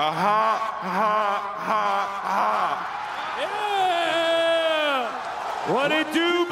Aha, aha, aha, aha. Yeah! What it do,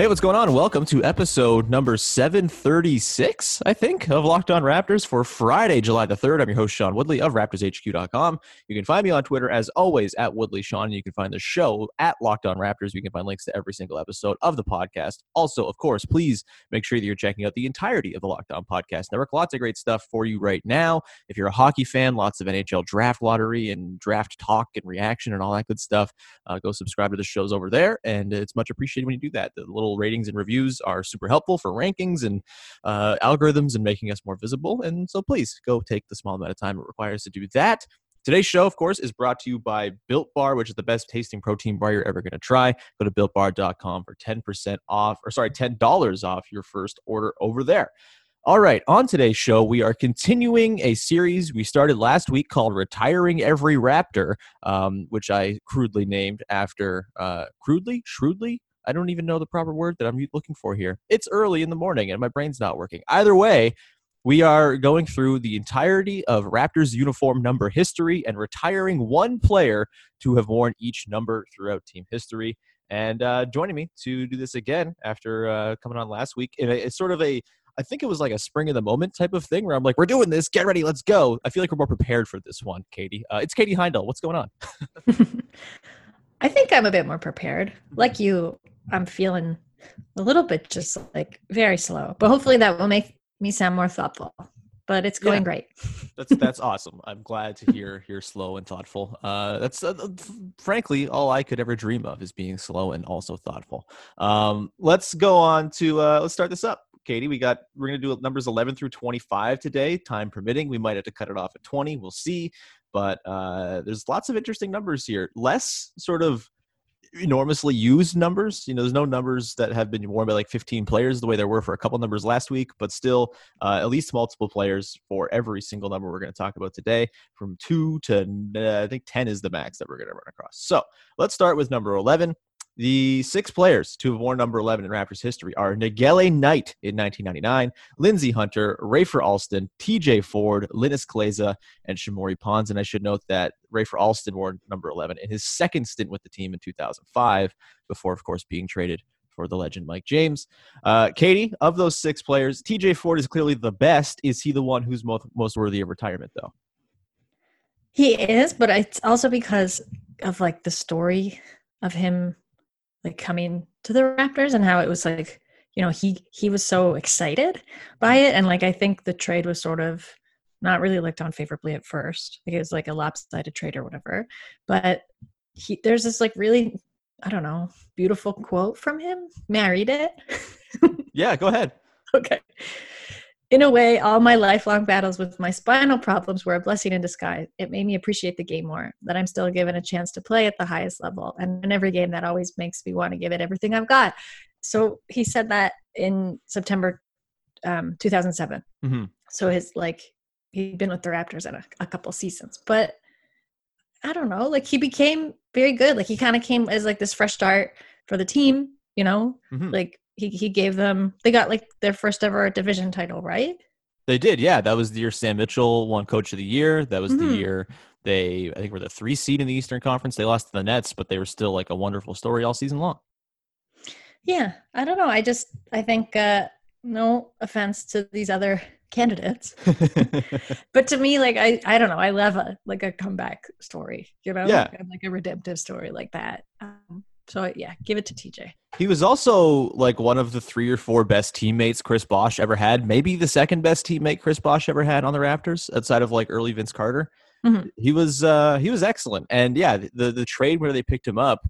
Hey, what's going on? Welcome to episode number 736, I think, of Locked On Raptors for Friday, July the 3rd. I'm your host, Sean Woodley of RaptorsHQ.com. You can find me on Twitter, as always, at Woodley Sean. You can find the show at Locked On Raptors. You can find links to every single episode of the podcast. Also, of course, please make sure that you're checking out the entirety of the Locked On Podcast Network. Lots of great stuff for you right now. If you're a hockey fan, lots of NHL draft lottery and draft talk and reaction and all that good stuff. Uh, go subscribe to the shows over there, and it's much appreciated when you do that. The little ratings and reviews are super helpful for rankings and uh, algorithms and making us more visible. And so please go take the small amount of time it requires to do that. Today's show, of course, is brought to you by Built Bar, which is the best tasting protein bar you're ever going to try. Go to builtbar.com for 10% off, or sorry, $10 off your first order over there. All right, on today's show, we are continuing a series we started last week called Retiring Every Raptor, um, which I crudely named after, uh, crudely? Shrewdly? I don't even know the proper word that I'm looking for here. It's early in the morning and my brain's not working. Either way, we are going through the entirety of Raptors uniform number history and retiring one player to have worn each number throughout team history. And uh, joining me to do this again after uh, coming on last week, it's sort of a I think it was like a spring of the moment type of thing where I'm like, we're doing this, get ready, let's go. I feel like we're more prepared for this one, Katie. Uh, it's Katie Heindl. What's going on? I think I'm a bit more prepared. Like you, I'm feeling a little bit just like very slow, but hopefully that will make me sound more thoughtful. But it's going yeah. great. that's that's awesome. I'm glad to hear you're slow and thoughtful. Uh, that's uh, frankly all I could ever dream of is being slow and also thoughtful. Um, let's go on to uh, let's start this up. Katie, we got we're gonna do numbers 11 through 25 today, time permitting. We might have to cut it off at 20. We'll see. But uh, there's lots of interesting numbers here. Less sort of enormously used numbers. You know, there's no numbers that have been worn by like 15 players the way there were for a couple numbers last week, but still uh, at least multiple players for every single number we're going to talk about today, from two to uh, I think 10 is the max that we're going to run across. So let's start with number 11. The six players to have worn number 11 in Raptors history are Negele Knight in 1999, Lindsey Hunter, Rafer Alston, TJ Ford, Linas Kleiza, and Shamorie Ponds. And I should note that Rafer Alston wore number 11 in his second stint with the team in 2005, before, of course, being traded for the legend Mike James. Uh, Katie, of those six players, TJ Ford is clearly the best. Is he the one who's most, most worthy of retirement, though? He is, but it's also because of like the story of him like coming to the Raptors and how it was like, you know, he he was so excited by it. And like I think the trade was sort of not really looked on favorably at first. Like it was like a lopsided trade or whatever. But he there's this like really I don't know, beautiful quote from him. Married it? yeah, go ahead. okay. In a way, all my lifelong battles with my spinal problems were a blessing in disguise. It made me appreciate the game more, that I'm still given a chance to play at the highest level. And in every game, that always makes me want to give it everything I've got. So he said that in September um, 2007. Mm-hmm. So his, like, he'd been with the Raptors in a, a couple seasons. But I don't know, like, he became very good. Like, he kind of came as, like, this fresh start for the team, you know? Mm-hmm. Like, he he gave them they got like their first ever division title, right? They did, yeah. That was the year Sam Mitchell won Coach of the Year. That was mm-hmm. the year they I think were the three seed in the Eastern Conference. They lost to the Nets, but they were still like a wonderful story all season long. Yeah, I don't know. I just I think uh no offense to these other candidates but to me like i i don't know i love a like a comeback story you know yeah like a redemptive story like that um, so yeah, give it to TJ. He was also like one of the three or four best teammates Chris Bosh ever had. Maybe the second best teammate Chris Bosh ever had on the Raptors, outside of like early Vince Carter. Mhm. he was uh, he was excellent. And yeah, the the trade where they picked him up,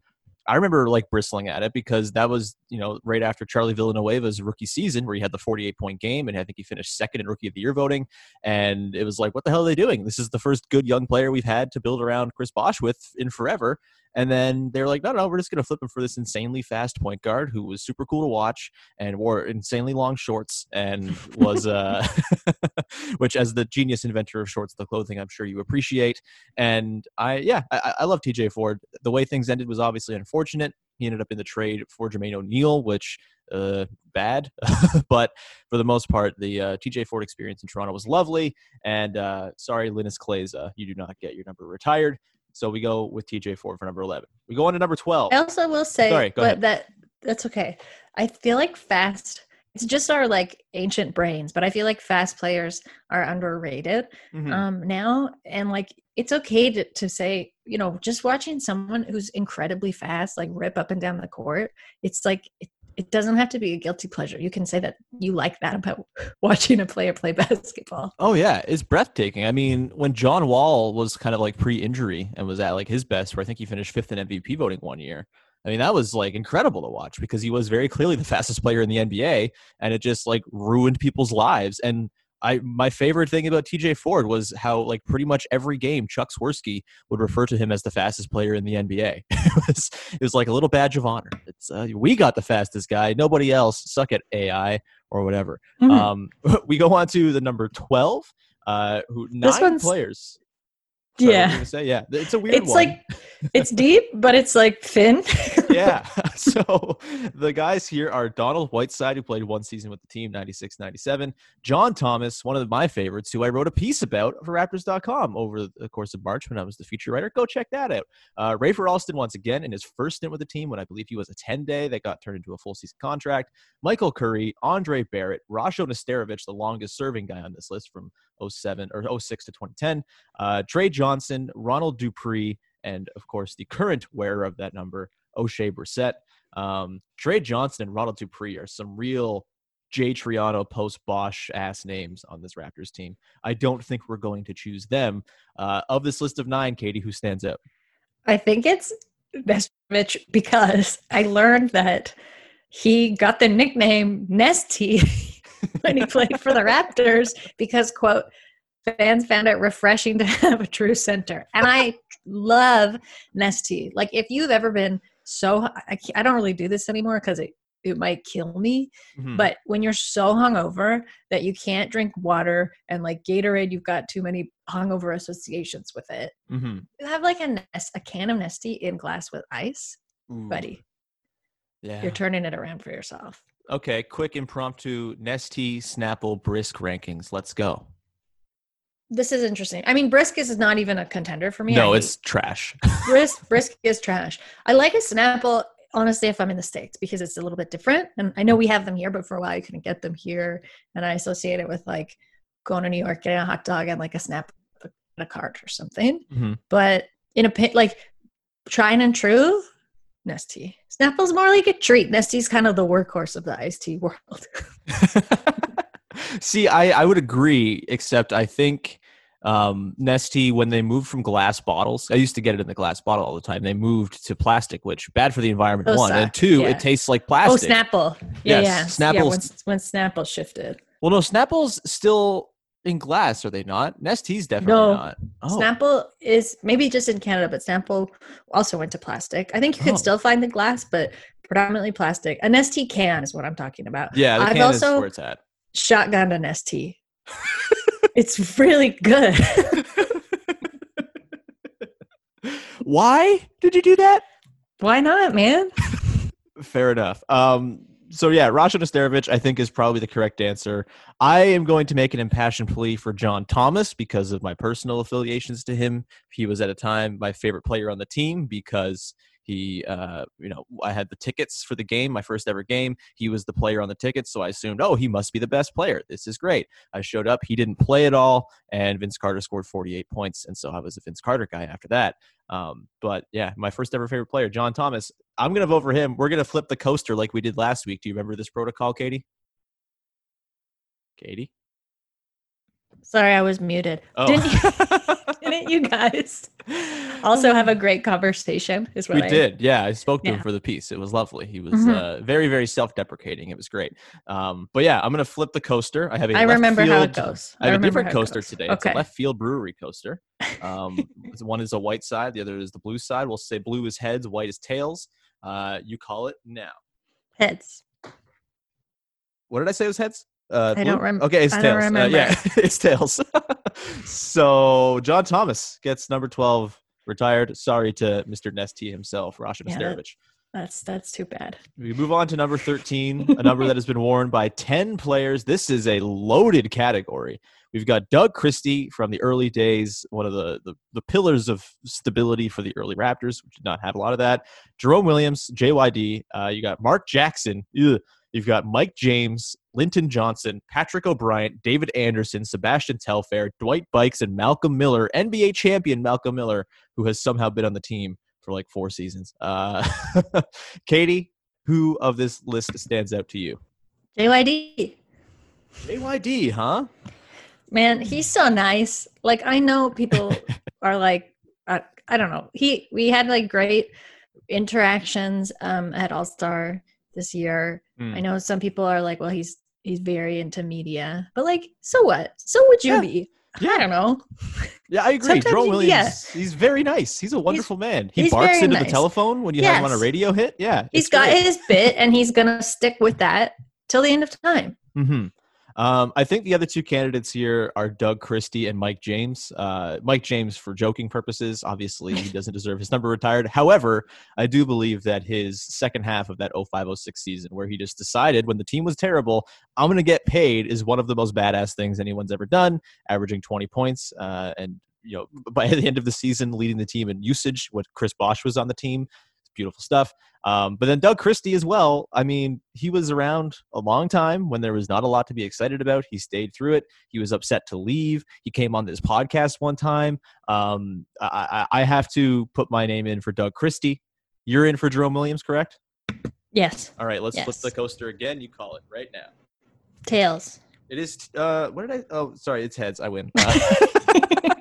I remember like bristling at it because that was you know right after Charlie Villanueva's rookie season where he had the 48 point game and I think he finished second in rookie of the year voting. And it was like, what the hell are they doing? This is the first good young player we've had to build around Chris Bosh with in forever. And then they're like, no, no, we're just going to flip him for this insanely fast point guard who was super cool to watch and wore insanely long shorts and was, uh, which as the genius inventor of shorts, the clothing, I'm sure you appreciate. And I, yeah, I, I love TJ Ford. The way things ended was obviously unfortunate. He ended up in the trade for Jermaine O'Neal, which uh, bad, but for the most part, the uh, TJ Ford experience in Toronto was lovely. And uh, sorry, Linas Kleiza, you do not get your number retired. So we go with TJ Ford for number 11. We go on to number 12. I also will say, Sorry, go but ahead. that that's okay. I feel like fast. It's just our like ancient brains, but I feel like fast players are underrated Mhm. um now, and like it's okay to, to say, you know, just watching someone who's incredibly fast, like rip up and down the court. It's like it, it doesn't have to be a guilty pleasure. You can say that you like that about watching a player play basketball. Oh yeah, it's breathtaking. I mean, when John Wall was kind of like pre-injury and was at like his best, where I think he finished fifth in MVP voting one year. I mean, that was like incredible to watch because he was very clearly the fastest player in the NBA, and it just like ruined people's lives. And I, my favorite thing about TJ Ford was how like pretty much every game Chuck Swirsky would refer to him as the fastest player in the NBA. it was it was like a little badge of honor. Uh, we got the fastest guy, nobody else. Suck at AI or whatever. Mhm. Um, we go on to the number twelve. Uh, who This nine one's- players? Sorry, what were you yeah. say yeah, it's a weird It's one. like it's deep, but it's like thin. yeah. So the guys here are Donald Whiteside, who played one season with the team, 96 97. John Thomas, one of my favorites, who I wrote a piece about for Raptors.com over the course of March when I was the feature writer. Go check that out. Uh, Rafer Alston, once again, in his first stint with the team, when I believe he was a 10 day that got turned into a full season contract. Michael Curry, Andre Barrett, Rasho Nesterovic, the longest serving guy on this list from 07 or 06 to 2010. Uh, Trey Johnson, Ronald Dupree, and of course the current wearer of that number, Oshae Brissett. Um, Trey Johnson and Ronald Dupree are some real Jay Triano post Bosh ass names on this Raptors team. I don't think we're going to choose them. Uh, of this list of nine, Katie, who stands out? I think it's Nestovich because I learned that he got the nickname Nesty when he played for the Raptors because, quote, fans found it refreshing to have a true center. And I love Nesty. Like, if you've ever been so, I, I don't really do this anymore because it, it might kill me. Mhm. But when you're so hungover that you can't drink water and like Gatorade, you've got too many hungover associations with it. Mhm. You have like a nest, a can of Nestea in glass with ice, Ooh, buddy. Yeah. You're turning it around for yourself. Okay, quick impromptu Nestea Snapple Brisk rankings. Let's go. This is interesting. I mean, Brisk is not even a contender for me. no, I it's trash. hate- Brisk. Brisk is trash. I like a Snapple. Honestly, if I'm in the states, because it's a little bit different, and I know we have them here, but for a while you couldn't get them here, and I associate it with like going to New York, getting a hot dog, and like a snap, a cart or something. Mhm. But in a pit, like trying and true, Nestea. Snapple's more like a treat. Nestea's kind of the workhorse of the iced tea world. See, I, I would agree, except I think um, Nestea, when they moved from glass bottles, I used to get it in the glass bottle all the time. They moved to plastic, which bad for the environment. Those one and two, yeah. it tastes like plastic. Oh. Snapple. Yeah, Yes, yeah. Snapple's- Yeah, when, when Snapple shifted. Well, no, Snapple's still in glass, are they not? Nestea's definitely No. not. Oh, Snapple is maybe just in Canada, but Snapple also went to plastic. I think you can Oh. still find the glass, but predominantly plastic. An ST can is what I'm talking about. yeah, the I've can is also where it's at. shotgunned an ST. it's really good. Why did you do that? Why not, man? Fair enough. Um, so yeah, Rasho Nesterovic, I think, is probably the correct answer. I am going to make an impassioned plea for John Thomas because of my personal affiliations to him. He was at a time my favorite player on the team because he, uh, you know, I had the tickets for the game, my first ever game. He was the player on the tickets, so I assumed, oh, he must be the best player. This is great. I showed up, he didn't play at all, and Vince Carter scored 48 points, and so I was a Vince Carter guy after that. Um, but yeah, my first ever favorite player, John Thomas. I'm gonna vote for him. We're gonna flip the coaster like we did last week. Do you remember this protocol, Katie? Katie? Sorry, I was muted. Oh. Didn't, you, guys also have a great conversation. Is what we I, did yeah i spoke to him for the piece it was lovely he was Mhm. uh, very very self-deprecating it was great um, but yeah i'm gonna flip the coaster i have a I remember how it field- goes. I have a different coaster today. It's a left field brewery coaster. Um, one is a white side, the other is the blue side. We'll say blue is heads, white is tails. Uh, you call it now. Heads. What did I say? It was heads. Uh, I don't blue? rem- Okay, it's I don't tails. Uh, yeah, it's tails. So John Thomas gets number twelve retired. Sorry to Mr. Nesty himself, Rasho Yeah, Nesterovic. That's that's too bad. We move on to number 13, a number that has been worn by 10 players. This is a loaded category. We've got Doug Christie from the early days, one of the, the, the pillars of stability for the early Raptors, which did not have a lot of that. Jerome Williams, JYD. Uh, you got Mark Jackson. Ugh. You've got Mike James, Linton Johnson, Patrick O'Brien, David Anderson, Sebastian Telfair, Dwight Buycks, and Malcolm Miller, NBA champion Malcolm Miller, who has somehow been on the team for like four seasons. Uh, Katie, who of this list stands out to you? JYD. JYD, huh? Man, he's so nice. Like I know people are like, I, I don't know. He we had like great interactions um at All Star this year. Hmm. I know some people are like, well, he's he's very into media, but like, so what? So would you Yeah. be? Yeah. I don't know. Yeah, I agree. Sometimes Williams, yeah. he's very nice. He's a wonderful man. He barks into the telephone when you have him on a radio hit. Yeah. He's got his bit, and he's gonna stick with that till the end of time. hmm Um, I think the other two candidates here are Doug Christie and Mike James. Uh, Mike James, for joking purposes, obviously he doesn't deserve his number retired. However, I do believe that his second half of that 0506 season, where he just decided when the team was terrible, I'm going to get paid, is one of the most badass things anyone's ever done, averaging 20 points. Uh, and, you know, by the end of the season, leading the team in usage when Chris Bosh was on the team. Beautiful stuff. Um, but then Doug Christie as well. I mean, he was around a long time when there was not a lot to be excited about. He stayed through it. He was upset to leave. He came on this podcast one time. Um, I, I I have to put my name in for Doug Christie. You're in for Jerome Williams, correct? Yes, All right, let's flip the coaster again. You call it right now. tails. It is. Uh, what did I? Oh, sorry. It's heads. I win. Uh,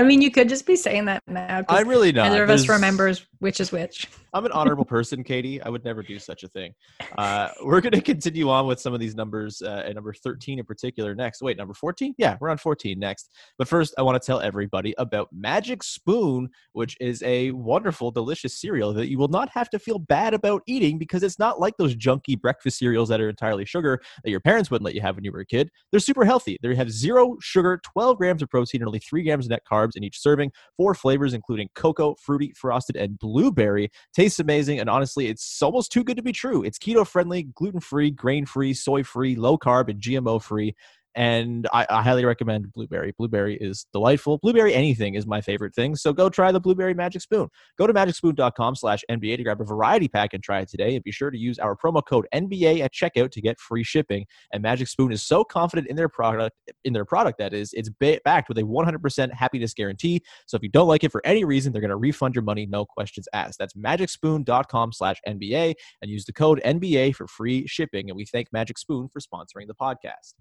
I mean, you could just be saying that now. I'm really not. Neither of us remembers which is which. I'm an honorable person, Katie. I would never do such a thing. Uh, we're going to continue on with some of these numbers, uh, and number 13 in particular next. Wait, number 14? Yeah, we're on 14 next. But first, I want to tell everybody about Magic Spoon, which is a wonderful, delicious cereal that you will not have to feel bad about eating because it's not like those junky breakfast cereals that are entirely sugar that your parents wouldn't let you have when you were a kid. They're super healthy. They have zero sugar, 12 grams of protein, and only three grams of net carbs in each serving. Four flavors, including cocoa, fruity, frosted, and blueberry. Tastes amazing, and honestly, it's almost too good to be true. It's keto friendly, gluten free, grain free, soy free, low carb, and GMO free. And I, I highly recommend blueberry. Blueberry is delightful. Blueberry anything is my favorite thing. So go try the blueberry magic spoon. Go to magicspoon.com slash NBA to grab a variety pack and try it today. And be sure to use our promo code NBA at checkout to get free shipping. And Magic Spoon is so confident in their product, in their product that is, it's ba- backed with a 100% happiness guarantee. So if you don't like it for any reason, they're going to refund your money, no questions asked. That's magicspoon.com slash NBA and use the code NBA for free shipping. And we thank Magic Spoon for sponsoring the podcast.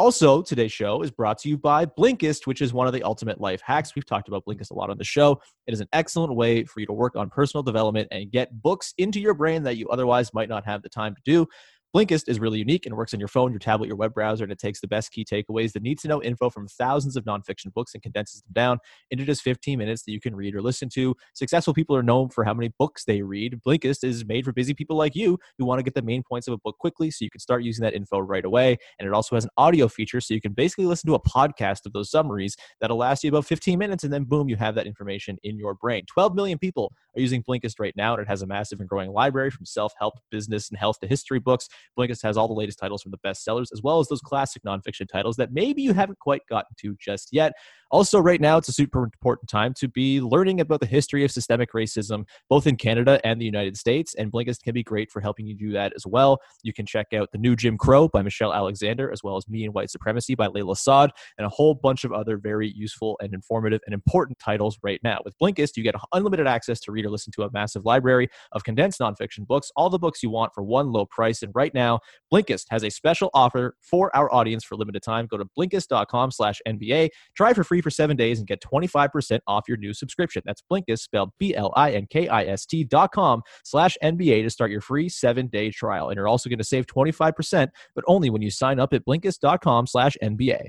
Also, today's show is brought to you by Blinkist, which is one of the ultimate life hacks. We've talked about Blinkist a lot on the show. It is an excellent way for you to work on personal development and get books into your brain that you otherwise might not have the time to do. Blinkist is really unique and works on your phone, your tablet, your web browser, and it takes the best key takeaways, the need to know info from thousands of nonfiction books and condenses them down into just 15 minutes that you can read or listen to. Successful people are known for how many books they read. Blinkist is made for busy people like you who want to get the main points of a book quickly so you can start using that info right away. And it also has an audio feature so you can basically listen to a podcast of those summaries that'll last you about 15 minutes and then boom, you have that information in your brain. 12 million people are using Blinkist right now and it has a massive and growing library from self-help, business, and health to history books. Blinkist has all the latest titles from the bestsellers, as well as those classic nonfiction titles that maybe you haven't quite gotten to just yet. Also, right now, it's a super important time to be learning about the history of systemic racism, both in Canada and the United States. And Blinkist can be great for helping you do that as well. You can check out The New Jim Crow by Michelle Alexander, as well as Me and White Supremacy by Layla Saad, and a whole bunch of other very useful and informative and important titles right now. With Blinkist, you get unlimited access to read or listen to a massive library of condensed nonfiction books, all the books you want for one low price. And right now, Blinkist has a special offer for our audience for limited time. Go to blinkist.com slash NBA. Try for free free for seven days and get 25% off your new subscription. That's Blinkist, spelled B-L-I-N-K-I-S-T dot com slash NBA to start your free seven-day trial. And you're also going to save 25%, but only when you sign up at Blinkist.com slash NBA.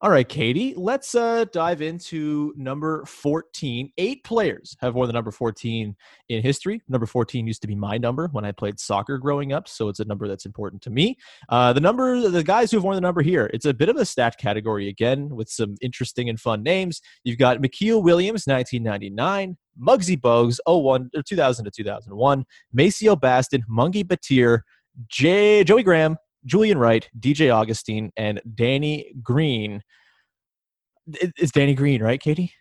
All right, Katie, let's uh, dive into number 14. Eight players have worn the number 14 in history. Number 14 used to be my number when I played soccer growing up, so it's a number that's important to me. Uh, the number, the guys who've worn the number here, it's a bit of a stat category again with some interesting and fun names. You've got McKeel Williams, 1999. Muggsy Bogues, 01, or 2000 to 2001. Maceo Baston, Mengke Bateer, J- Joey Graham, Julian Wright, DJ Augustin, and Danny Green. It's Danny Green, right, Katie?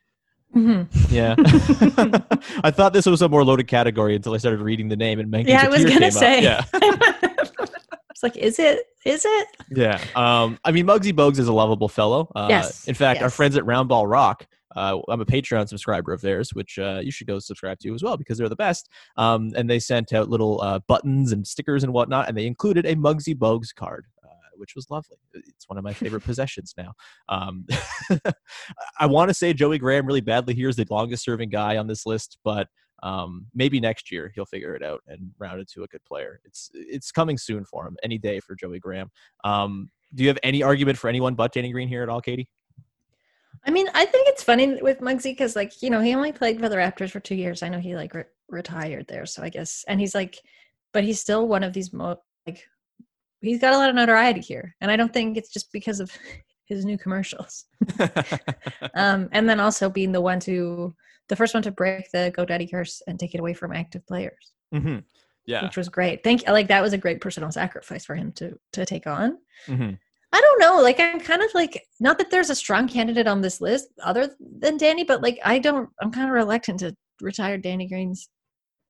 Mhm. Yeah. I thought this was a more loaded category until I started reading the name and Menke Yeah, I was gonna say. up. Yeah. it's like, is it? Is it? Yeah. Um, I mean, Muggsy Bogues is a lovable fellow. Uh, Yes, In fact, our friends at Roundball Rock, uh, I'm a Patreon subscriber of theirs, which uh, you should go subscribe to as well because they're the best. Um, and they sent out little uh, buttons and stickers and whatnot, and they included a Muggsy Bogues card. Uh, which was lovely. It's one of my favorite possessions now. Um, I want to say Joey Graham really badly here is the longest serving guy on this list, but um, maybe next year he'll figure it out and round into a good player. It's it's coming soon for him. Any day for Joey Graham. Um, do you have any argument for anyone but Danny Green here at all, Katie? I mean, I think it's funny with Muggsy because, like, you know, he only played for the Raptors for two years. I know he like re- retired there, so I guess, and he's like, but he's still one of these mo- like, he's got a lot of notoriety here, and I don't think it's just because of his new commercials. um, and then also being the one to, the first one to break the GoDaddy curse and take it away from active players, hmm Yeah. which was great. Thank, like, that was a great personal sacrifice for him to to take on. hmm I don't know. Like I'm kind of like not that there's a strong candidate on this list other than Danny, but like I don't. I'm kind of reluctant to retire Danny Green's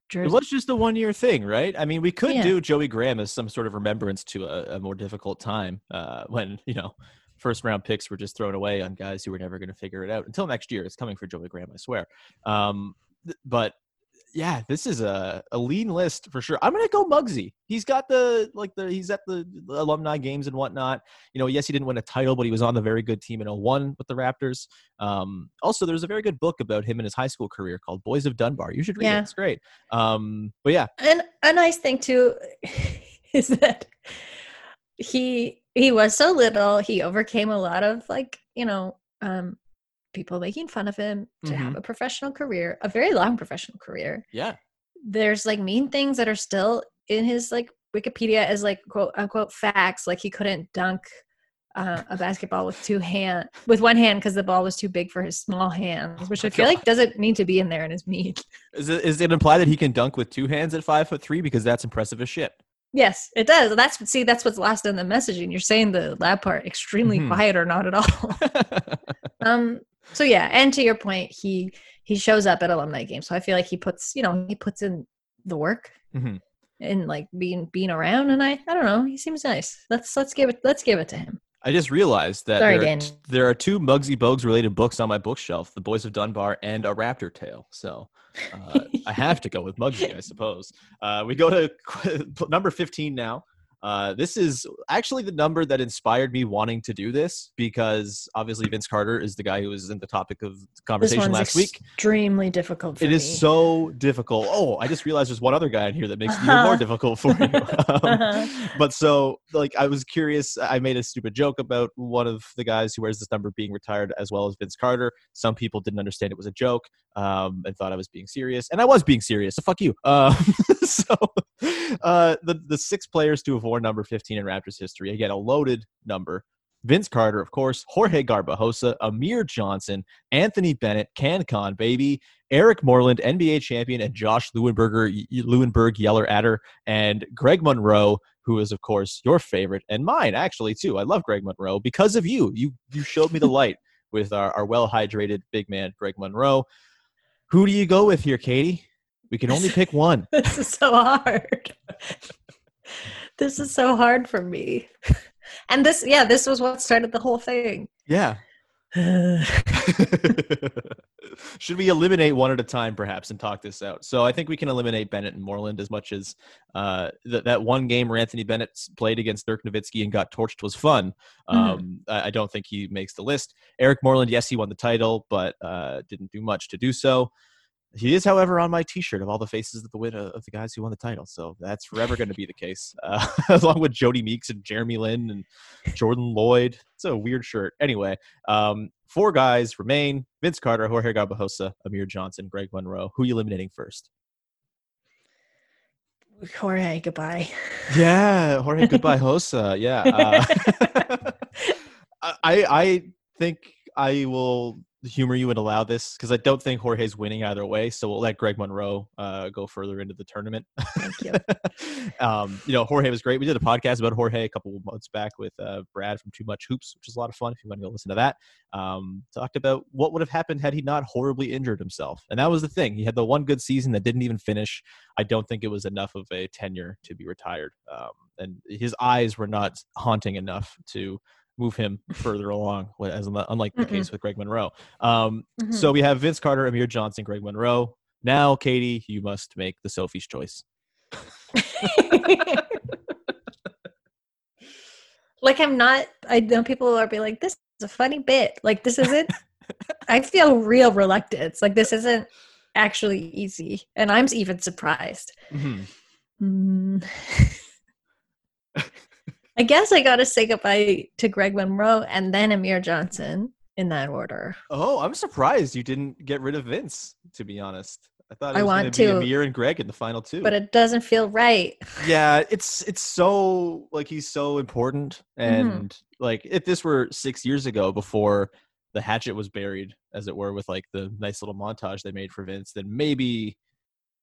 jersey. It was just a one year thing, right? I mean, we could Yeah. do Joey Graham as some sort of remembrance to a, a more difficult time uh, when, you know, first round picks were just thrown away on guys who were never going to figure it out. Until next year, it's coming for Joey Graham, I swear. Um, but yeah, this is a, a lean list for sure. I'm gonna go Muggsy. He's got the like the he's at the alumni games and whatnot. You know, yes, he didn't win a title, but he was on the very good team in 01 with the Raptors. Um, also, there's a very good book about him in his high school career called Boys of Dunbar. You should read Yeah. it. It's great. Um, but yeah, and a nice thing too is that he he was so little. He overcame a lot of like you know um people making fun of him to have a professional career, a very long professional career. yeah. there's like mean things that are still in his like Wikipedia as like quote unquote facts. Like he couldn't dunk uh, a basketball with two hand with one hand because the ball was too big for his small hands, which I feel like doesn't need to be in there and is mean. Is it, is it implied that he can dunk with two hands at five foot three? Because that's impressive as shit. Yes, it does. That's see, that's what's lost in the messaging. You're saying the lab part extremely Mhm. quiet or not at all. um. So yeah, and to your point, he he shows up at alumni games. So I feel like he puts you know he puts in the work Mhm. and like being being around. And I I don't know. He seems nice. Let's let's give it let's give it to him. I just realized that Sorry, there, are there are two Muggsy Bogues related books on my bookshelf: The Boys of Dunbar and A Raptor Tale. So uh, I have to go with Muggsy, I suppose. Uh, we go to qu- number fifteen now. Uh, this is actually the number that inspired me wanting to do this because obviously Vince Carter is the guy who was in the topic of conversation last week. extremely difficult for It me. is so difficult. Oh, I just realized there's one other guy in here that makes it even more Uh-huh. difficult for you. Um, Uh-huh. but so, like, I was curious. I made a stupid joke about one of the guys who wears this number being retired, as well as Vince Carter. Some people didn't understand it was a joke um, and thought I was being serious, and I was being serious. So fuck you. Um, so, uh, the the six players to have number 15 in Raptors history. Again, a loaded number. Vince Carter, of course, Jorge Garbajosa, Amir Johnson, Anthony Bennett, CanCon, baby, Eric Moreland, NBA champion, and Josh Lewinberger, Lewinberg, Yeller Adder, and Greg Monroe, who is, of course, your favorite and mine, actually, too. I love Greg Monroe because of you. You you showed me the light with our, our well hydrated big man, Greg Monroe. Who do you go with here, Katie? We can only pick one. this is so hard. this is so hard for me. And this, yeah, this was what started the whole thing. Yeah. Should we eliminate one at a time, perhaps, and talk this out? So I think we can eliminate Bennett and Moreland as much as uh, th- that one game where Anthony Bennett played against Dirk Nowitzki and got torched was fun. Um, I, I don't think he makes the list. Eric Moreland, yes, he won the title, but uh, didn't do much to do so. He is, however, on my T-shirt of all the faces of the win of the guys who won the title. So that's forever going to be the case, uh, along with Jodie Meeks and Jeremy Lin and Jordan Loyd. It's a weird shirt. Anyway, um, four guys remain: Vince Carter, Jorge Garbajosa, Amir Johnson, Greg Monroe. Who are you eliminating first? Jorge, goodbye. Yeah, Jorge Goodbye Hosa. Yeah, uh, I I think I will humor you and allow this because I don't think Jorge's winning either way. So we'll let Greg Monroe uh, go further into the tournament. Thank you. um, you know, Jorge was great. We did a podcast about Jorge a couple of months back with uh, Brad from Too Much Hoops, which is a lot of fun. If you want to go listen to that, um, talked about what would have happened had he not horribly injured himself, and that was the thing. He had the one good season that didn't even finish. I don't think it was enough of a tenure to be retired, um, and his eyes were not haunting enough to move him further along, as unlike the Mm-mm. case with Greg Monroe. Um, Mhm. so we have Vince Carter, Amir Johnson, Greg Monroe. Now, Katie, you must make the Sophie's choice. like I'm not. I know people are be like, "This is a funny bit." Like this isn't. I feel real reluctance. Like this isn't actually easy, and I'm even surprised. Mm. I guess I gotta say goodbye to Greg Monroe and then Amir Johnson in that order. Oh, I'm surprised you didn't get rid of Vince. To be honest, I thought it I was want to be. Amir and Greg in the final two. But it doesn't feel right. yeah, it's it's so like he's so important, Mm-hmm. and like if this were six years ago before the hatchet was buried, as it were, with like the nice little montage they made for Vince, then maybe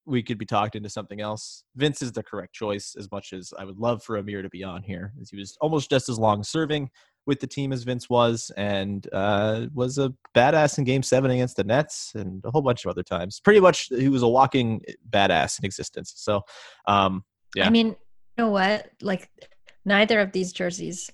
we could be talked into something else. Vince is the correct choice, as much as I would love for Amir to be on here, as he was almost just as long serving with the team as Vince was, and uh, was a badass in Game Seven against the Nets, and a whole bunch of other times. Pretty much, he was a walking badass in existence. So, um, Yeah. I mean, you know what? Like, neither of these jerseys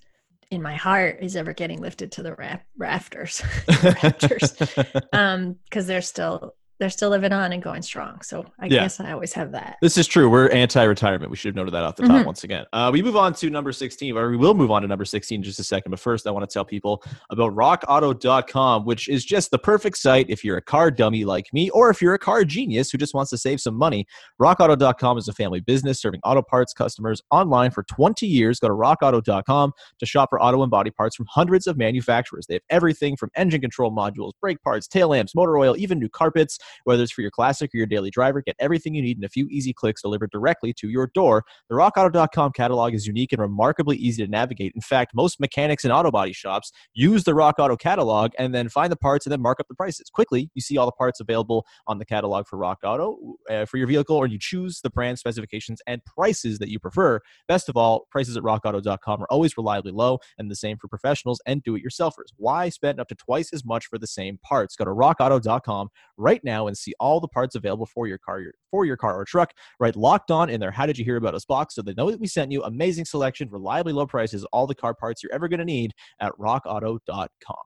in my heart is ever getting lifted to the ra- rafters, rafters, um, because they're still they're still living on and going strong. So I Yeah. guess I always have that. This is true. We're anti-retirement. We should have noted that off the top Mhm. once again. Uh, we move on to number 16, or we will move on to number 16 in just a second. But first, I want to tell people about rockauto.com, which is just the perfect site if you're a car dummy like me, or if you're a car genius who just wants to save some money. Rockauto.com is a family business serving auto parts customers online for 20 years. Go to rockauto.com to shop for auto and body parts from hundreds of manufacturers. They have everything from engine control modules, brake parts, tail lamps, motor oil, even new carpets. Whether it's for your classic or your daily driver, get everything you need in a few easy clicks delivered directly to your door. The rockauto.com catalog is unique and remarkably easy to navigate. In fact, most mechanics and auto body shops use the Rock Auto catalog and then find the parts and then mark up the prices. Quickly, you see all the parts available on the catalog for Rock Auto uh, for your vehicle, or you choose the brand specifications and prices that you prefer. Best of all, prices at rockauto.com are always reliably low and the same for professionals and do it yourselfers. Why spend up to twice as much for the same parts? Go to rockauto.com right now and see all the parts available for your car, your, for your car or truck. Right, locked on in their How Did You Hear About Us box so they know that we sent you. Amazing selection, reliably low prices, all the car parts you're ever going to need at rockauto.com.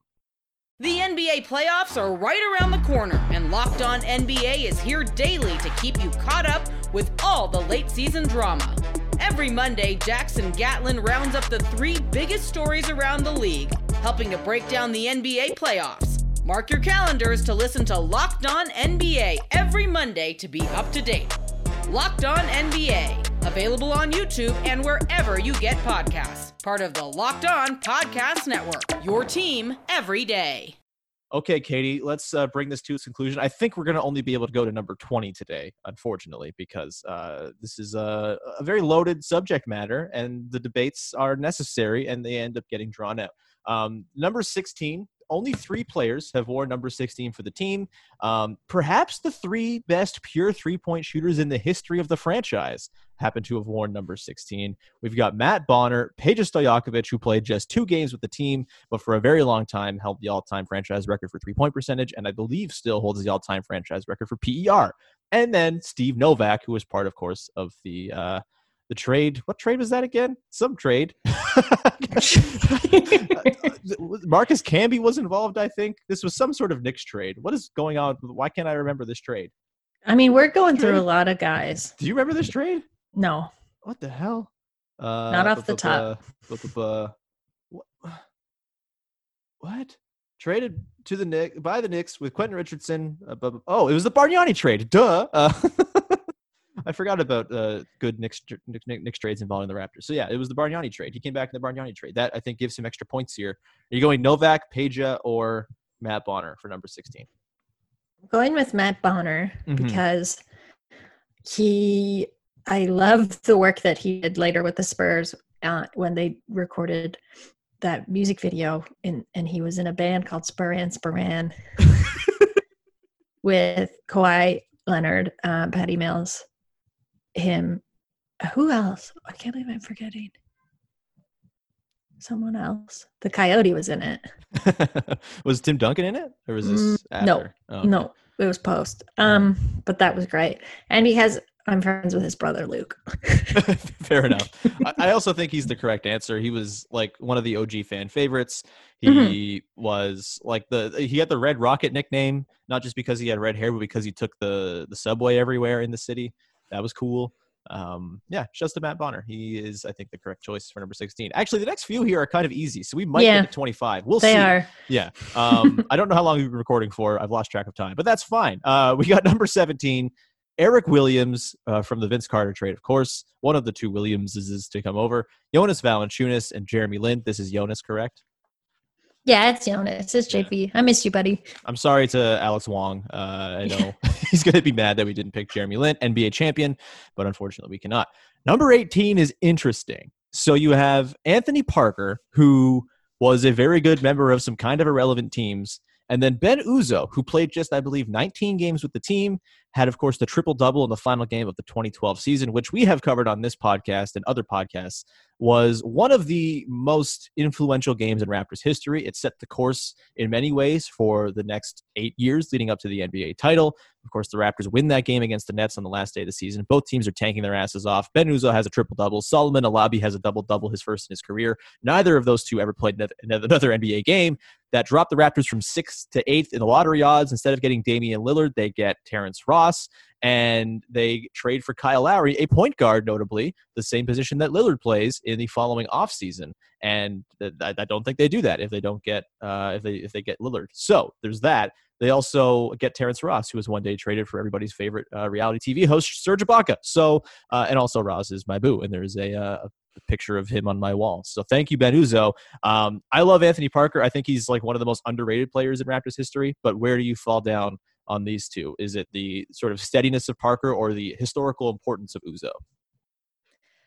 The NBA playoffs are right around the corner, and Locked On NBA is here daily to keep you caught up with all the late season drama. Every Monday, Jackson Gatlin rounds up the three biggest stories around the league, helping to break down the NBA playoffs. Mark your calendars to listen to Locked On NBA every Monday to be up to date. Locked On NBA, available on YouTube and wherever you get podcasts. Part of the Locked On Podcast Network, your team every day. Okay, Katie, let's uh, bring this to its conclusion. I think we're going to only be able to go to number 20 today, unfortunately, because uh, this is a, a very loaded subject matter and the debates are necessary and they end up getting drawn out. Um, number 16, only three players have worn number 16 for the team. Um, perhaps the three best pure three point shooters in the history of the franchise happen to have worn number 16. We've got Matt Bonner, Peja Stojakovic, who played just two games with the team, but for a very long time held the all time franchise record for three point percentage, and I believe still holds the all time franchise record for PER. And then Steve Novak, who was part, of course, of the uh, the trade. What trade was that again? Some trade. Marcus Camby was involved. I think this was some sort of Knicks trade. What is going on? Why can't I remember this trade? I mean, we're going through a lot of guys. Do you remember this trade? No, What the hell? Uh, Not off the bu- bu- top. What? What? Traded to the Knicks by the Knicks with Quentin Richardson. Uh, bu- bu- oh, it was the Bargnani trade. Duh. Uh, I forgot about uh, good Knicks, Knicks trades involving the Raptors. So yeah, it was the Bargnani trade. He came back in the Bargnani trade. That I think gives him extra points here. Are you going Novak, Peja, or Matt Bonner for number sixteen? I'm going with Matt Bonner Mhm. because he. I love the work that he did later with the Spurs uh, when they recorded that music video, in, and he was in a band called Spurran Spurran with Kawhi Leonard, uh, Patty Mills, him. Who else? I can't believe I'm forgetting. Someone else. The Coyote was in it. was Tim Duncan in it, or was this Mm, no. Oh, okay. No, it was post. Um, but that was great. And he has I'm friends with his brother Luke. Fair enough. I, I also think he's the correct answer. He was like one of the OG fan favorites. He Mm-hmm. was like the he had the Red Rocket nickname, not just because he had red hair, but because he took the the subway everywhere in the city. That was cool. Um, yeah, just to Matt Bonner. He is, I think, the correct choice for number 16. Actually, the next few here are kind of easy, so we might Yeah. get to 25. We'll they see. are. Yeah. Um, I don't know how long we've been recording for. I've lost track of time, but that's fine. Uh, we got number 17, Eric Williams uh, from the Vince Carter trade, of course. One of the two Williamses is to come over. Jonas Valanciunas and Jeremy Lin. This is Jonas, correct? Yeah, it's Jonas. It's JP. I miss you, buddy. I'm sorry to Alex Wong. Uh, I know he's going to be mad that we didn't pick Jeremy Lin, NBA champion, but unfortunately we cannot. Number 18 is interesting. So you have Anthony Parker, who was a very good member of some kind of irrelevant teams. And then Ben Uzoh, who played just, I believe, 19 games with the team, had, of course, the triple double in the final game of the 2012 season, which we have covered on this podcast and other podcasts, was one of the most influential games in Raptors history. It set the course in many ways for the next eight years leading up to the NBA title. Of course, the Raptors win that game against the Nets on the last day of the season. Both teams are tanking their asses off. Ben Uzoh has a triple double. Solomon Alabi has a double double, his first in his career. Neither of those two ever played another NBA game. That dropped the Raptors from sixth to eighth in the lottery odds. Instead of getting Damian Lillard, they get Terrence Ross and they trade for Kyle Lowry, a point guard, notably, the same position that Lillard plays in the following offseason. And I, I don't think they do that if they don't get uh, if they if they get Lillard. So there's that. They also get Terrence Ross, who was one day traded for everybody's favorite uh, reality TV host, Serge Ibaka. So uh, and also Ross is my boo, and there's a, uh, a picture of him on my wall. So thank you, Ben Uzoh. Um, I love Anthony Parker. I think he's like one of the most underrated players in Raptors history. But where do you fall down on these two? Is it the sort of steadiness of Parker or the historical importance of Uzoh?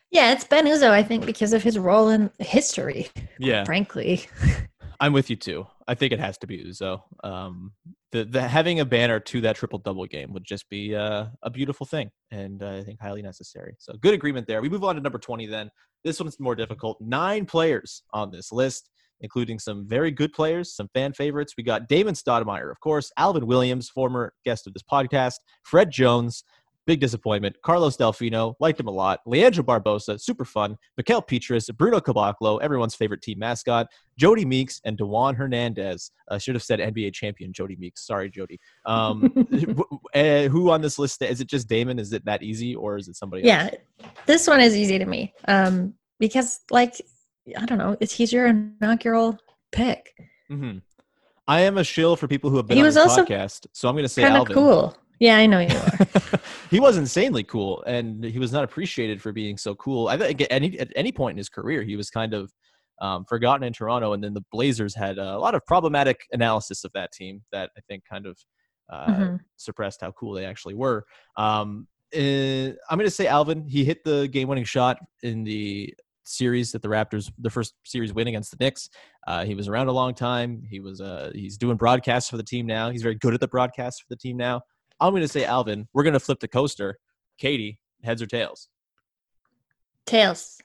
Yeah, it's Ben Uzoh, I think, because of his role in history, Yeah, frankly. I'm with you too. I think it has to be Uzoh. Um, the the having a banner to that triple double game would just be uh, a beautiful thing, and uh, I think highly necessary. So good agreement there. We move on to number twenty. Then this one's more difficult. Nine players on this list, including some very good players, some fan favorites. We got Damon Stoudamire, of course, Alvin Williams, former guest of this podcast, Fred Jones. Big disappointment. Carlos Delfino, liked him a lot. Leandro Barbosa, super fun. Mickaël Piétrus, Bruno Caboclo, everyone's favorite team mascot. Jodie Meeks and Dewan Hernandez. I should have said NBA champion Jodie Meeks. Sorry, Jodie. Um, eh, who on this list? Is it just Damon? Is it that easy, or is it somebody else? Yeah, this one is easy to me um, because, like, I don't know, it's he's your inaugural pick. hmm I am a shill for people who have been He on was this also podcast, so I'm going to say Kind of Alvin. cool. Yeah, I know you are. he was insanely cool, and he was not appreciated for being so cool. I think at any at any point in his career, he was kind of um, forgotten in Toronto, and then the Blazers had a lot of problematic analysis of that team that I think kind of uh, Mhm. suppressed how cool they actually were. Um, eh, I'm going to say Alvin. He hit the game-winning shot in the series that the Raptors, the first series win against the Knicks. Uh, he was around a long time. He was uh, he's doing broadcasts for the team now. He's very good at the broadcasts for the team now. I'm going to say Alvin. We're going to flip the coaster. Katie, heads or tails? Tails.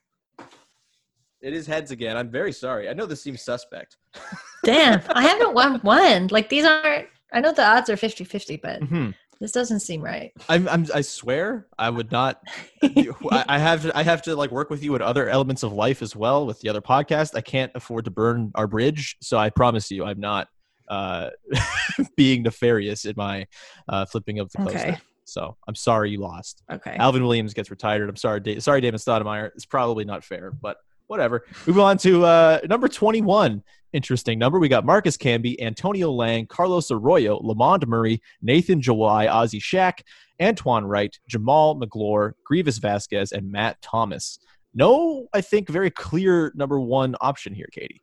It is heads again. I'm very sorry. I know this seems suspect. Damn, I haven't won one. Like these aren't. I know the odds are 50-50, but Mhm. This doesn't seem right. I'm, I'm I swear I would not. I, I have to, I have to like work with you in other elements of life as well with the other podcast. I can't afford to burn our bridge, so I promise you, I'm not uh, being nefarious in my uh, flipping of the coaster. Okay. So I'm sorry you lost. Okay. Alvin Williams gets retired. I'm sorry, da- sorry, Damon Stoudamire. It's probably not fair, but whatever. We move on to uh, number 21. Interesting number. We got Marcus Camby, Antonio Lang, Carlos Arroyo, Lamond Murray, Nathan Jawai, Ozzy Shack, Antoine Wright, Jamaal Magloire, Greivis Vasquez, and Matt Thomas. No, I think very clear number one option here, Katie.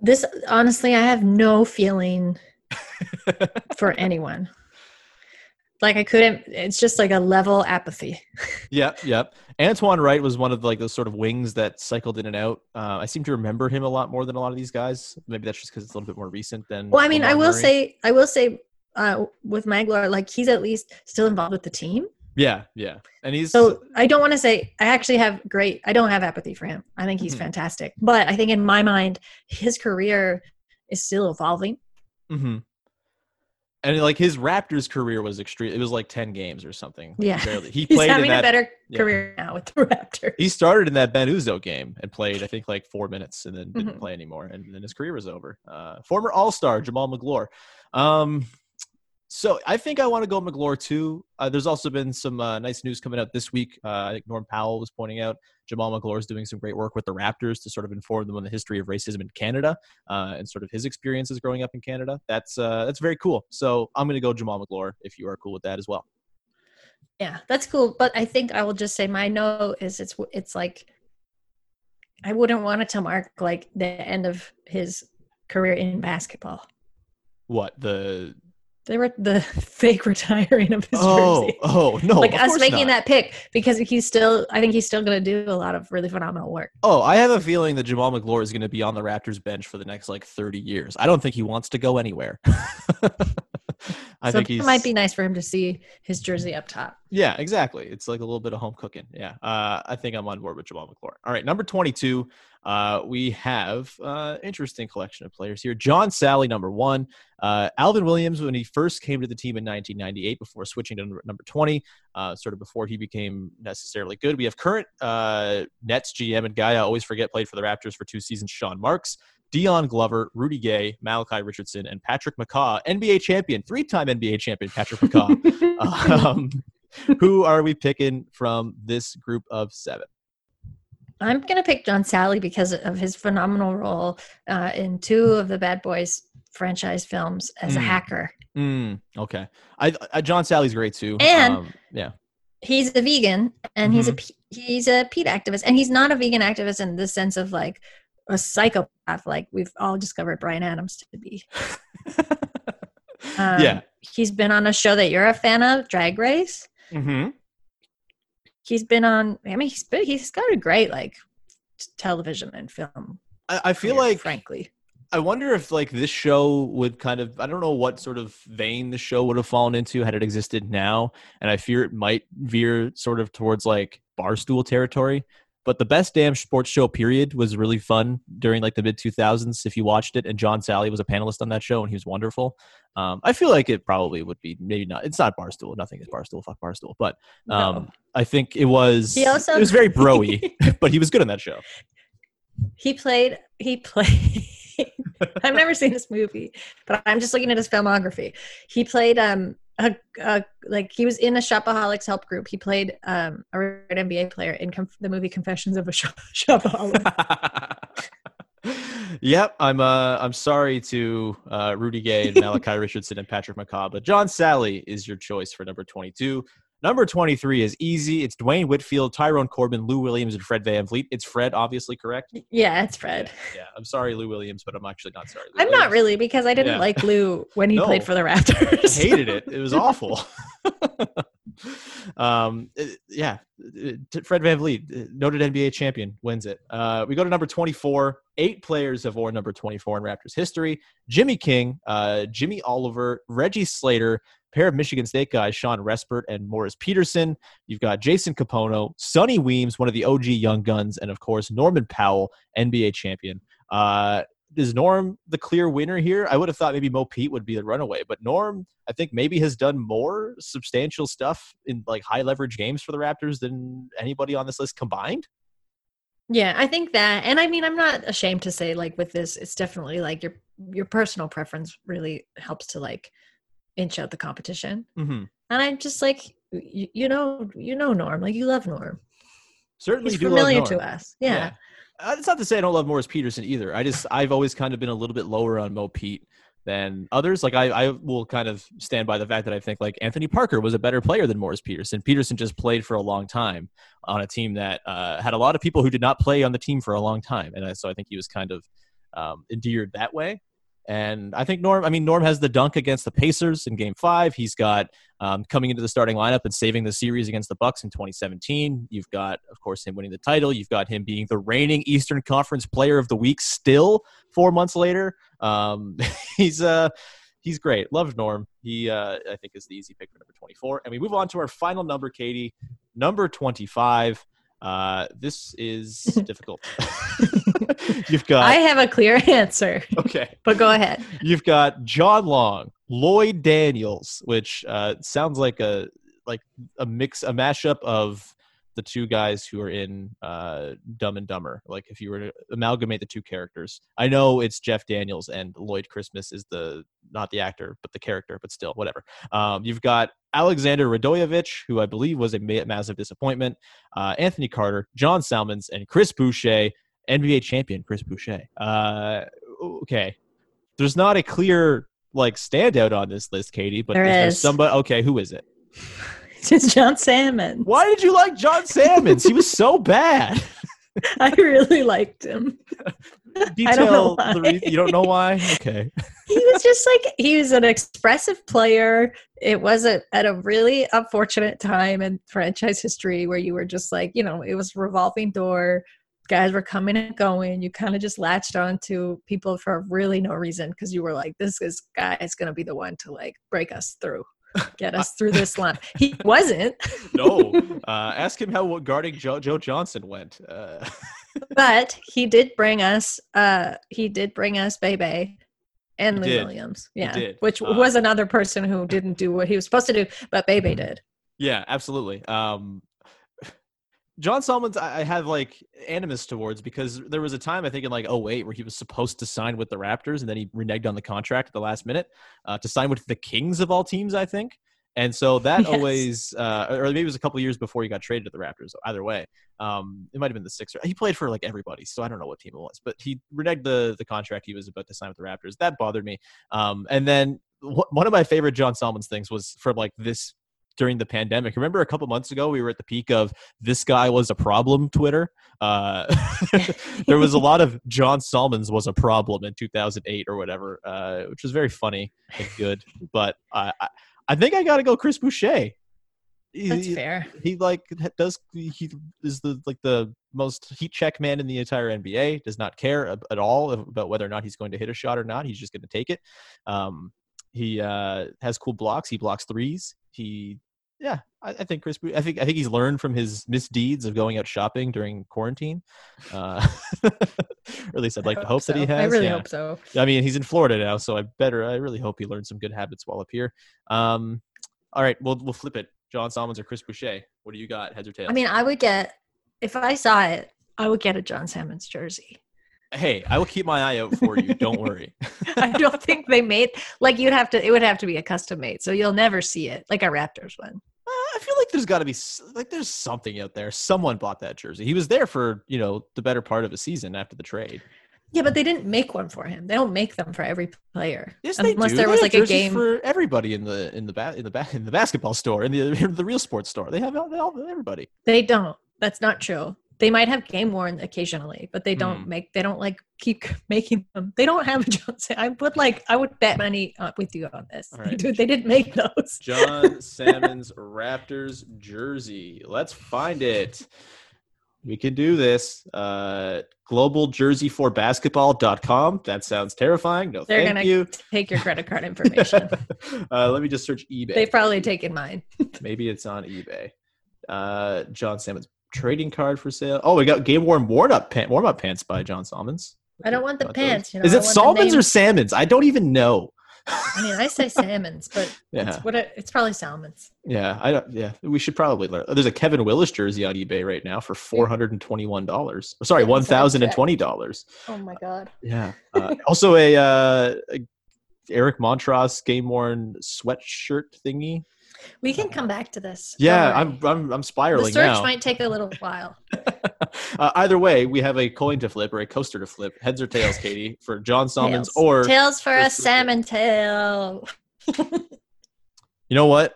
This honestly, I have no feeling for anyone. Like I couldn't. It's just like a level apathy. Yep, yep. Antoine Wright was one of like those sort of wings that cycled in and out. Uh, I seem to remember him a lot more than a lot of these guys. Maybe that's just because it's a little bit more recent than. Well, I mean, I will Murray. say, I will say, uh, with Magloire, like he's at least still involved with the team. Yeah, yeah, and he's So I don't want to say I actually have great. I don't have apathy for him. I think he's Mhm. fantastic. But I think in my mind, his career is still evolving. hmm And like his Raptors career was extreme. It was like ten games or something. Yeah. barely. He He's played in having that. a better yeah. career now with the Raptors. he started in that Ben Uzoh game and played, I think, like four minutes and then didn't Mhm. play anymore. And then his career was over. Uh, former All Star Jamaal Magloire. Um, so I think I want to go Magloire too. Uh, there's also been some uh, nice news coming out this week. Uh, I think Norm Powell was pointing out Jamaal Magloire is doing some great work with the Raptors to sort of inform them on the history of racism in Canada uh, and sort of his experiences growing up in Canada. That's uh, that's very cool. So I'm going to go Jamaal Magloire if you are cool with that as well. Yeah, that's cool. But I think I will just say my no is it's it's like I wouldn't want it to mark like the end of his career in basketball. What the? They were the fake retiring of his Oh, jersey. oh no! like us making not. that pick because he's still I think he's still gonna do a lot of really phenomenal work. Oh, I have a feeling that Jamaal Magloire is going to be on the Raptors bench for the next like 30 years. I don't think he wants to go anywhere. I so think it might be nice for him to see his jersey up top. Yeah, exactly. It's like a little bit of home cooking. Yeah, uh, I think I'm on board with Jamaal Magloire. All right, number 22. Uh, we have uh, interesting collection of players here. John Salley, number one. Uh, Alvin Williams, when he first came to the team in 1998, before switching to number, number 20, uh, sort of before he became necessarily good. We have current uh, Nets GM and guy I always forget played for the Raptors for two seasons, Sean Marks. Dion Glover, Rudy Gay, Malachi Richardson, and Patrick McCaw, NBA champion, three-time NBA champion Patrick McCaw. um, who are we picking from this group of seven? I'm gonna pick John Salley because of his phenomenal role uh, in two of the Bad Boys franchise films as a Mm. hacker. Mm, okay, I, I John Salley's great too. And- um, yeah, He's a vegan and he's a Mm-hmm. He's a PETA activist, and he's not a vegan activist in the sense of like a psychopath, like we've all discovered Bryan Adams to be. Um, yeah. he's been on a show that you're a fan of, Drag Race. Mm-hmm. He's been on. I mean, he's been, he's got a great like t- television and film. I, I feel career, like frankly, I wonder if like this show would kind of I don't know what sort of vein the show would have fallen into had it existed now, and I fear it might veer sort of towards like barstool territory. But the best damn sports show period was really fun during like the mid 2000s if you watched it, and John Salley was a panelist on that show, and he was wonderful. Um, I feel like it probably would be maybe not. It's not barstool. Nothing is barstool. Fuck barstool. But um, No. I think it was. He also- it was very broy, but he was good on that show. he played. He played. I've never seen this movie, but I'm just looking at his filmography. He played um a, a like he was in a shopaholics help group. He played um a red NBA player in conf- the movie Confessions of a Shop- Shopaholic. yep, I'm. Uh, I'm sorry to uh, Rudy Gay and Malachi Richardson and Patrick McCaw, but John Salley is your choice for number 22. Number 23 is easy. It's Dwayne Whitfield, Tyrone Corbin, Lou Williams, and Fred VanVleet. It's Fred, obviously correct. yeah, it's Fred. Yeah, I'm sorry, Lou Williams, but I'm actually not sorry. Lou I'm not really because I didn't Yeah. like Lou when he No. played for the Raptors. I hated it. It was awful. um, it- yeah, Fred VanVleet, uh, noted NBA champion, wins it. Uh, we go to number 24. Eight players have worn number 24 in Raptors history. Jimmy King, uh, Jimmy Oliver, Reggie Slater, pair of Michigan State guys, Shawn Respert and Morris Peterson. You've got Jason Kapono, Sonny Weems, one of the OG Young Guns, and of course Norman Powell, NBA champion. Uh, is Norm the clear winner here? I would have thought maybe Mo Pete would be the runaway, but Norm, I think maybe has done more substantial stuff in like high leverage games for the Raptors than anybody on this list combined. Yeah, I think that, and I mean, I'm not ashamed to say like with this, it's definitely like your your personal preference really helps to like inch out the competition. Mm-hmm. And I'm just like, you, you know, you know Norm, like you love Norm. Certainly, He's do love familiar to us. Yeah. Uh, it's not to say I don't love Morris Peterson either. I just I've always kind of been a little bit lower on Mo Pete than others. Like I, I will kind of stand by the fact that I think like Anthony Parker was a better player than Morris Peterson. Peterson just played for a long time on a team that uh, had a lot of people who did not play on the team for a long time, and I, so I think he was kind of um, endeared that way. And I think Norm, I mean, Norm has the dunk against the Pacers in game five. He's got um, coming into the starting lineup and saving the series against the Bucks in 2017. You've got, of course, him winning the title. You've got him being the reigning Eastern Conference player of the week still four months later. Um, he's, uh, he's great. Love Norm. He, uh, I think, is the easy pick for number 24. And we move on to our final number, Katie, number 25. Uh, this is difficult. You've got. I have a clear answer, okay. but go ahead. You've got John Long, Lloyd Daniels, which uh, sounds like a like a mix, a mashup of the two guys who are in uh, Dumb and Dumber. Like if you were to amalgamate the two characters, I know it's Jeff Daniels and Lloyd Christmas is the not the actor but the character, but still whatever. Um, you've got Alexander Radojević, who I believe was a massive disappointment. Uh, Anthony Carter, John Salmons, and Chris Boucher, NBA champion Chris Boucher. Uh, okay, there's not a clear like standout on this list, Katie, but There is there is. somebody? Okay, who is it? It's John Salmon. Why did you like John Salmon? he was so bad. I really liked him. Detail don't know why. re- you don't know why? Okay. he was just like he was an expressive player. It was a, at a really unfortunate time in franchise history where you were just like, you know, it was revolving door. Guys were coming and going. You kind of just latched on to people for really no reason because you were like, this is guy is going to be the one to like break us through, get us through this line. He wasn't, No. Uh, ask him how guarding Joe, Joe Johnson went. Uh, but he did bring us. uh He did bring us Bebe and Lou. Williams. Yeah, which Uh, was another person who didn't do what he was supposed to do, but Bebe did. yeah, absolutely. Um, John Salmons, I have like animus towards because there was a time I think in like 08 where he was supposed to sign with the Raptors and then he reneged on the contract at the last minute uh, to sign with the Kings of all teams, I think. And so that Yes. always, uh, or maybe it was a couple years before he got traded to the Raptors. Either way, um, it might have been the Sixers. He played for like everybody, so I don't know what team it was, but he reneged the the contract he was about to sign with the Raptors. That bothered me. Um, and then one of my favorite John Salmons things was from like this during the pandemic. Remember a couple months ago, we were at the peak of this guy was a problem Twitter. Uh, there was a lot of John Salmons was a problem in 2008 or whatever, uh, which was very funny and good. But I, I, think I got to go Chris Boucher. He- That's he, fair. he like does he is the like the most heat check man in the entire NBA. Does not care at all about whether or not he's going to hit a shot or not. He's just going to take it. Um, he uh, has cool blocks. He blocks threes. He yeah, I, I think Chris. I think I think he's learned from his misdeeds of going out shopping during quarantine. Uh, or at least I'd like I to hope that he has. I really yeah. hope so. I mean, he's in Florida now, so I better. I really hope he learned some good habits while up here. Um, all right, we'll we'll flip it. John Salmons or Chris Boucher? What do you got? Heads or tails? I mean, I would get if I saw it, I would get a John Salmons jersey. hey, I will keep my eye out for you. Don't worry. I don't think they made like you'd have to. It would have to be a custom made, so you'll never see it like a Raptors one. I feel like there's got to be like there's something out there. Someone bought that jersey. He was there for you know the better part of a season after the trade. Yeah, but they didn't make one for him. They don't make them for every player. Yes, they Unless do. there They was like a game. for everybody in the in the ba- in the ba- in the basketball store in the in the real sports store. They have all, they all everybody. They don't. That's not true. They might have game worn occasionally, but they don't Hmm. make. They don't like keep making them. They don't have a John. I would like. I would bet money uh, with you on this. Right. Dude, they didn't make those. John Salmon's Raptors jersey. Let's find it. We can do this. Uh, globaljerseyforbasketball.com. That sounds terrifying. No, They're thank gonna you. take your credit card information. uh, let me just search eBay. They've probably taken mine. Maybe it's on eBay. Uh, John Salmon's trading card for sale. Oh, we got game worn warm up pant, warm up pants by John Salmons. I don't want the pants. You know, Is it salmons or salmons? I don't even know. I mean, I say salmons, but Yeah. it's what it, it's probably salmons. Yeah, I don't. Yeah, we should probably learn. There's a Kevin Willis jersey on eBay right now for four hundred and twenty-one dollars. Sorry, Yeah, one sorry, thousand and twenty dollars. Oh my god. Yeah. Uh, also, a, uh, a Eric Montross game worn sweatshirt thingy. We can come back to this. Yeah. I'm I'm I'm The search now. might take a little while. uh, either way, we have a coin to flip or a coaster to flip. Heads or tails, Katie, for John Salmons Tails. or tails for a salmon tail. you know what?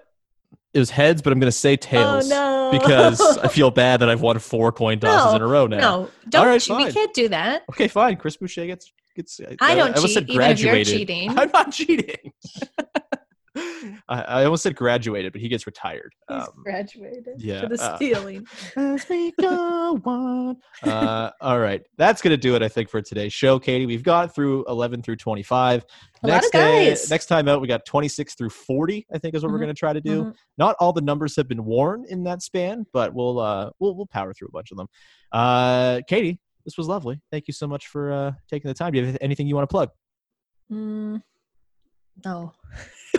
It was heads, but I'm gonna say tails Oh no! because I feel bad that I've won four coin tosses No, in a row now. no, don't. right, you- we can't do that. Okay, fine. Chris Boucher gets gets. I don't almost cheat, said even if you're cheating. I'm not cheating. I, I almost said graduated, but he gets retired. He's Um, graduated yeah, to the uh, as we go on. Uh, all right, that's gonna do it. I think for today's show, Katie. We've got through 11 through 25. A lot next of day- guys. next time out, we got 26 through 40. I think is what we're Mhm, gonna try to do. mhm. Not all the numbers have been worn in that span, but we'll uh, we'll we'll power through a bunch of them. Uh, Katie, this was lovely. Thank you so much for uh, taking the time. Do you have anything you want to plug? Mm, no.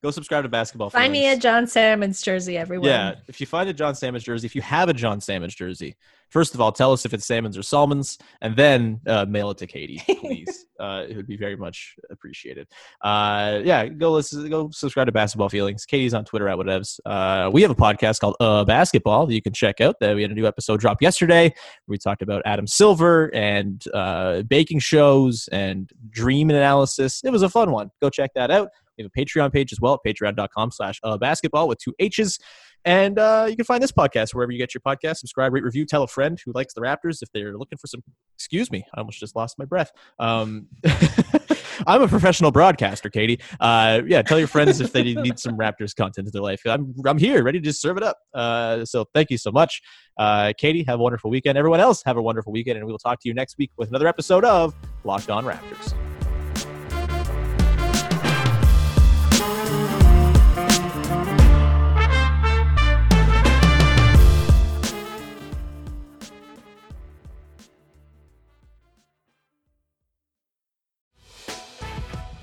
Go subscribe to Basketball. Find me a John Salmons jersey, everyone. Yeah, if you find a John Salmons jersey, if you have a John Salmons jersey, first of all, tell us if it's Salmons or Salmons, and then uh, mail it to Katie, please. uh, it would be very much appreciated. Uh, yeah, go listen, go subscribe to Basketball Feelings. Katie's on Twitter at whatevs. Uh, we have a podcast called Uh Basketball that you can check out. That we had a new episode drop yesterday. We talked about Adam Silver and uh, baking shows and dream analysis. It was a fun one. Go check that out. We have a Patreon page as well at patreon.com slash uh, basketball with two H's. And uh, you can find this podcast wherever you get your podcast. Subscribe, rate, review, tell a friend who likes the Raptors if they're looking for some. Excuse me, I almost just lost my breath. Um, I'm a professional broadcaster, Katie. Uh, yeah, tell your friends if they need some Raptors content in their life. I'm, I'm here, ready to just serve it up. Uh, so thank you so much. Uh, Katie, have a wonderful weekend. Everyone else, have a wonderful weekend. And we will talk to you next week with another episode of Locked On Raptors.